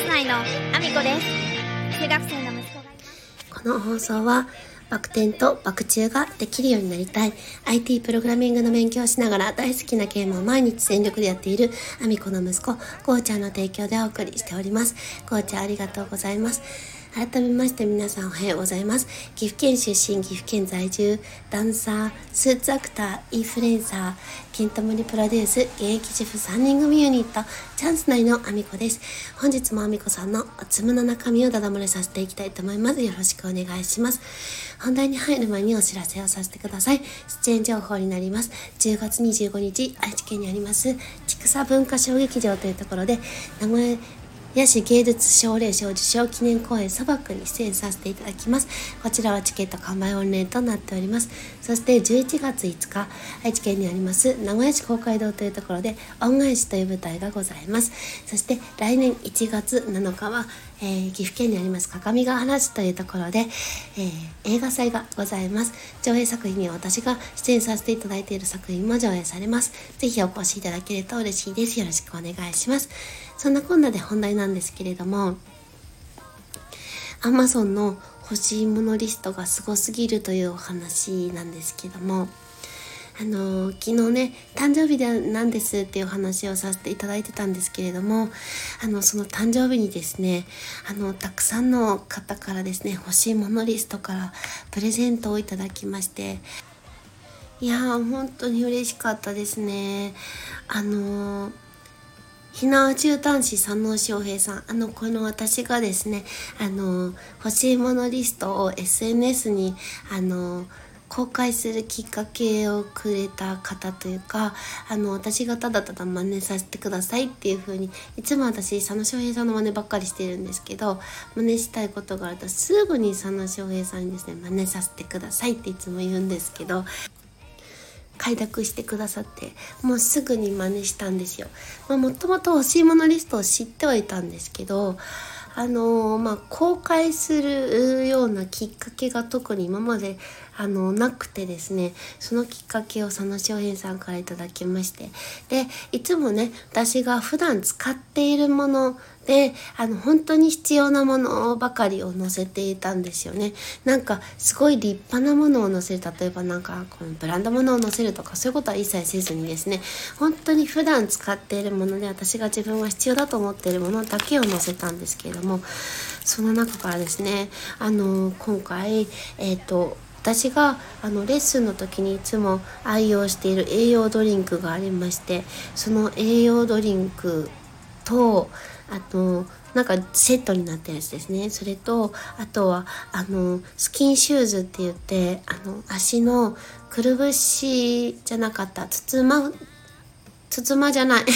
ス内のアミコです。中学生の息子がこの放送はバク転とバク宙ができるようになりたい。IT プログラミングの勉強をしながら大好きなゲームを毎日全力でやっているアミコの息子こうちゃんの提供でお送りしております。こうちゃんありがとうございます。改めまして皆さんおはようございます。岐阜県出身岐阜県在住ダンサースーツアクターインフルエンサーケントモリプロデュース現役主婦3人組ユニットチャンス内のアミコです。本日もアミコさんのおつむの中身をダダ漏れさせていきたいと思います。よろしくお願いします。本題に入る前にお知らせをさせてください。出演情報になります。10月25日愛知県にあります千草文化小劇場というところで名古屋野市芸術奨励賞受賞記念公演砂漠に出演させていただきます。こちらはチケット完売御礼となっております。そして11月5日、愛知県にあります名古屋市公会堂というところで恩返しという舞台がございます。そして来年1月7日は、えー、岐阜県にあります各務原市というところで、えー、映画祭がございます。上映作品には私が出演させていただいている作品も上映されます。ぜひお越しいただけると嬉しいです。よろしくお願いします。そんなこんなで本題なんですけれども Amazon の欲しいものリストがすごすぎるというお話なんですけどもあの昨日ね誕生日でなんですっていうお話をさせていただいてたんですけれどもあのその誕生日にですねあのたくさんの方からですね欲しいものリストからプレゼントをいただきましていやー本当に嬉しかったですね。あのーひなわ中端子佐野翔平さん。あの、この私がですね、あの、欲しいものリストを SNS に、あの、公開するきっかけをくれた方というか、あの、私がただただ真似させてくださいっていう風に、いつも私、佐野翔平さんの真似ばっかりしてるんですけど、真似したいことがあるとすぐに佐野翔平さんにですね、真似させてくださいっていつも言うんですけど、快諾してくださってもうすぐに真似したんですよ。もともと欲しいものリストを知ってはいたんですけどあのー、まあ、公開するようなきっかけが特に今まであのなくてですねそのきっかけを佐野翔平さんからいただきましてでいつもね私が普段使っているものであの本当に必要なものばかりを載せていたんですよね。なんかすごい立派なものを載せる。例えばなんかこのブランド物を載せるとかそういうことは一切せずにですね本当に普段使っているもので私が自分が必要だと思っているものだけを載せたんですけれどもその中からですねあの今回えっ、ー、と私があのレッスンの時にいつも愛用している栄養ドリンクがありましてその栄養ドリンクとあとなんかセットになったやつですね。それとあとはあのスキンシューズって言ってあの足のくるぶしじゃなかった。つつまつつまじゃない。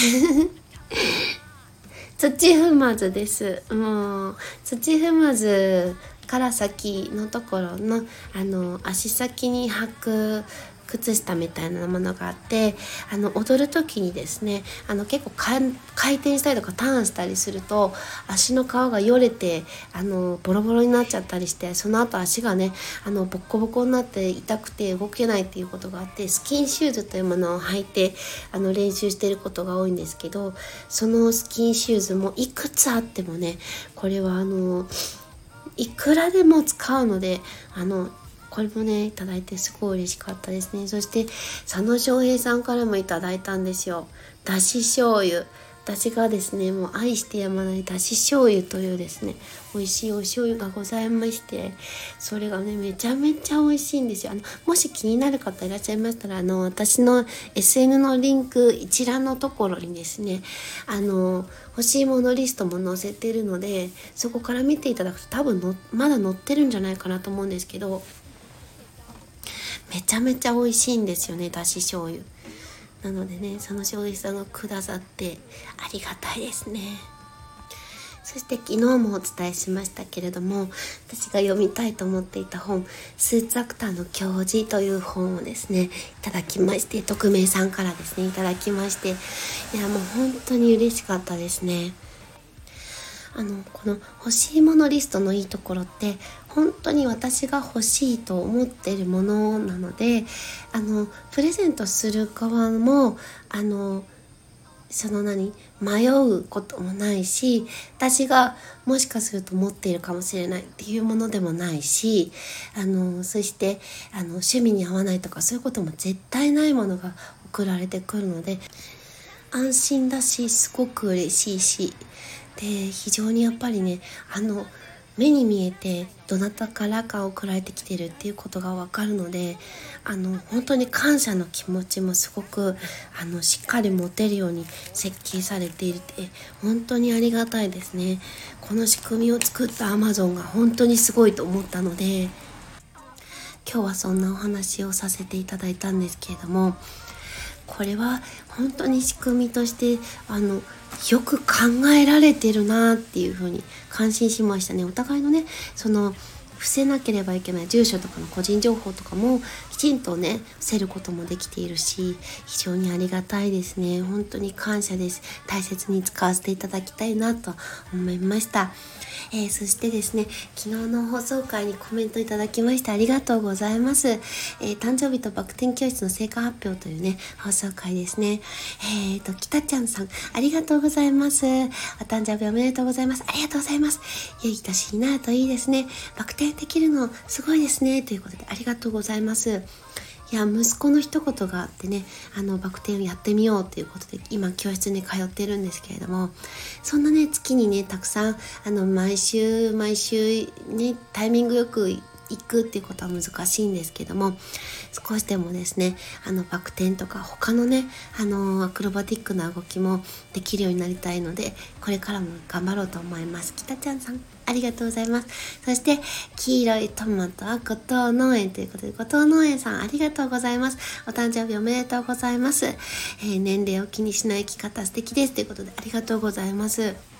土踏まずです。もう土踏まずから先のところのあの足先に履く靴下みたいなものがあってあの踊る時にですねあの結構回転したりとかターンしたりすると足の皮がよれてあのボロボロになっちゃったりしてその後足がねあのボッコボコになって痛くて動けないっていうことがあってスキンシューズというものを履いてあの練習してることが多いんですけどそのスキンシューズもいくつあってもねこれはあのいくらでも使うのであのこれもねいただいてすごい嬉しかったですね。そして佐野翔平さんからもいただいたんですよ。だし醤油。私がですねもう愛してやまないだし醤油というですね美味しいお醤油がございましてそれがねめちゃめちゃ美味しいんですよ。あのもし気になる方いらっしゃいましたらあの私の SN のリンク一覧のところにですねあの欲しいものリストも載せてるのでそこから見ていただくと多分のまだ載ってるんじゃないかなと思うんですけどめちゃめちゃ美味しいんですよねだし醤油。なのでねその醤油さんがくださってありがたいですね。そして昨日もお伝えしましたけれども私が読みたいと思っていた本「スーツアクターの教授」という本をですねいただきまして匿名さんからですねいただきまして。いやもう本当に嬉しかったですね。あのこの欲しいものリストのいいところって本当に私が欲しいと思っているものなのであのプレゼントする側もあのその何迷うこともないし私がもしかすると持っているかもしれないっていうものでもないしあのそしてあの趣味に合わないとかそういうことも絶対ないものが送られてくるので安心だしすごく嬉しいしで非常にやっぱりねあの目に見えてどなたからかを送られてきてるっていうことがわかるのであの本当に感謝の気持ちもすごくあのしっかり持てるように設計されていて本当にありがたいですね。この仕組みを作った Amazon が本当にすごいと思ったので今日はそんなお話をさせていただいたんですけれどもこれは本当に仕組みとしてあのよく考えられてるなっていうふうに感心しましたね。お互いのねその伏せなければいけない住所とかの個人情報とかもきちんとね伏せることもできているし非常にありがたいですね。本当に感謝です。大切に使わせていただきたいなと思いました。えー、そしてですね昨日の放送回にコメントいただきましてありがとうございます、えー、誕生日とバク転教室の成果発表というね放送回ですね。えっ、ー、ときたちゃんさんありがとうございます。お誕生日おめでとうございます。ありがとうございます。良い年になるといいですね。バク転できるのすごいですね。ということでありがとうございます。いや息子の一言があってねあのバク転をやってみようということで今教室に通ってるんですけれどもそんなね月にねたくさんあの毎週毎週ねタイミングよく行くっていうことは難しいんですけども少しでもですねあのバク転とか他のねあのアクロバティックな動きもできるようになりたいのでこれからも頑張ろうと思います。北ちゃんさんありがとうございます。そして黄色いトマトは後藤農園ということで後藤農園さんありがとうございます。お誕生日おめでとうございます、えー、年齢を気にしない生き方素敵ですということでありがとうございます。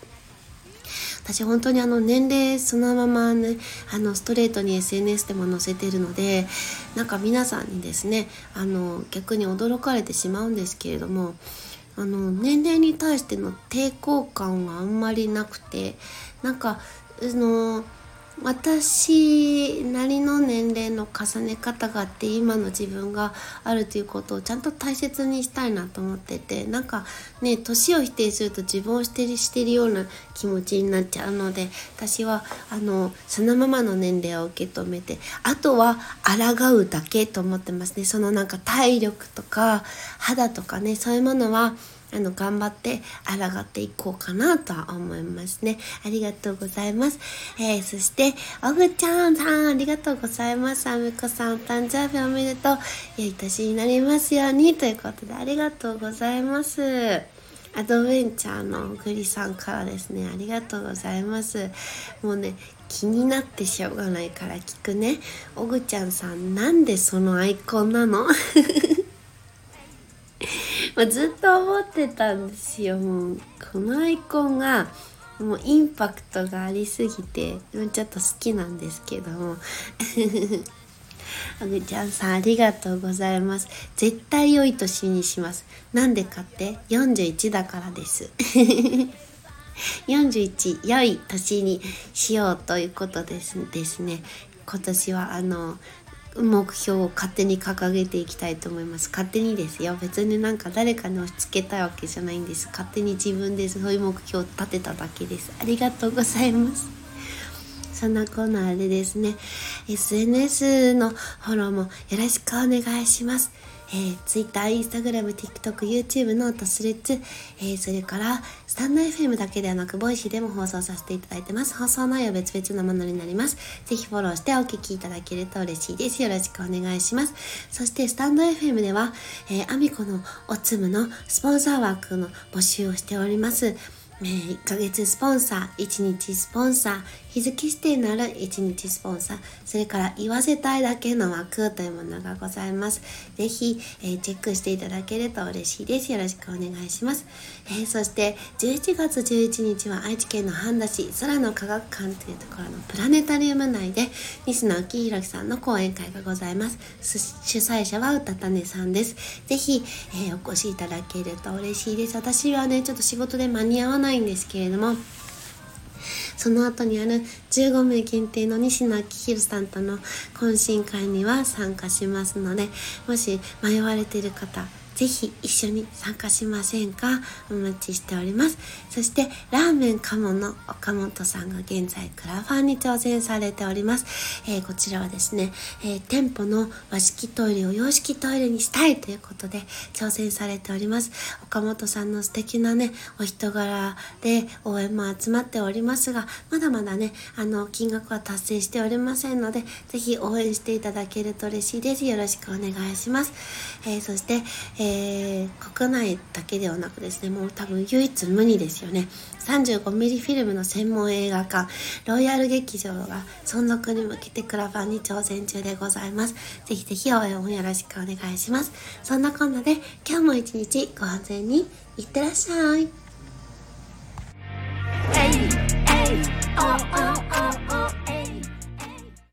私本当にあの年齢そのままねあのストレートに SNS でも載せてるのでなんか皆さんにですねあの逆に驚かれてしまうんですけれどもあの年齢に対しての抵抗感があんまりなくてなんかその私なりの年齢の重ね方があって今の自分があるということをちゃんと大切にしたいなと思っててなんかね年を否定すると自分を否定してるような気持ちになっちゃうので私はあのそのままの年齢を受け止めてあとは抗うだけと思ってますね。そのなんか体力とか肌とかねそういうものはあの頑張って抗っていこうかなとは思いますね。ありがとうございます、えー、そしておぐちゃんさんありがとうございます。あみこさんお誕生日おめでとう。良い年になりますようにということでありがとうございます。アドベンチャーのグリさんからですね。ありがとうございます。もうね気になってしょうがないから聞くね。おぐちゃんさんなんでそのアイコンなの？まあ、ずっと思ってたんですよ。もうこのアイコンがもうインパクトがありすぎてちょっと好きなんですけども。あぐちゃんさんありがとうございます。絶対良い年にします。なんでかって41だからです。41良い年にしようということですですね。今年はあの目標を勝手に掲げていきたいと思います。勝手にですよ。別になんか誰かに押し付けたいわけじゃないんです。勝手に自分でそういう目標を立てただけです。ありがとうございます。そんなコーナーでですね SNS のフォローもよろしくお願いします。えー、Twitter、Instagram、TikTok、 YouTube、note、Threads、えー、それから、スタンド FM だけではなく、ボイシーでも放送させていただいてます。放送内容別々のものになります。ぜひフォローしてお聞きいただけると嬉しいです。よろしくお願いします。そして、 stand.fm では、えー、アミコのおつむのスポンサー枠の募集をしております。えー、1ヶ月スポンサー、1日スポンサー、日付指定なる1日スポンサー、それから言わせたいだけの枠というものがございます。ぜひ、えー、チェックしていただけると嬉しいです。よろしくお願いします。えー、そして、11月11日は愛知県の半田市空の科学館というところのプラネタリウム内で、西野昭弘さんの講演会がございます。主催者は歌種さんです。ぜひ、えー、お越しいただけると嬉しいです。私はね、ちょっと仕事で間に合わないんですけれども、その後にある15名限定の西野明宏さんとの懇親会には参加しますのでもし迷われている方ぜひ一緒に参加しませんか？お待ちしております。そしてラーメン鴨の岡本さんが現在クラファンに挑戦されております。えー、こちらはですね、えー、店舗の和式トイレを洋式トイレにしたいということで挑戦されております。岡本さんの素敵なね、お人柄で応援も集まっておりますが、まだまだね、あの、金額は達成しておりませんので、ぜひ応援していただけると嬉しいです。よろしくお願いします。えー、そして、ええ国内だけではなくですね、もう多分唯一無二ですよね。35ミリフィルムの専門映画館、ロイヤル劇場が存続に向けてクラファンに挑戦中でございます。ぜひぜひ応援をよろしくお願いします。そんなこんなで今日も一日ご安全にいってらっしゃい。Hey, hey, oh, oh, oh.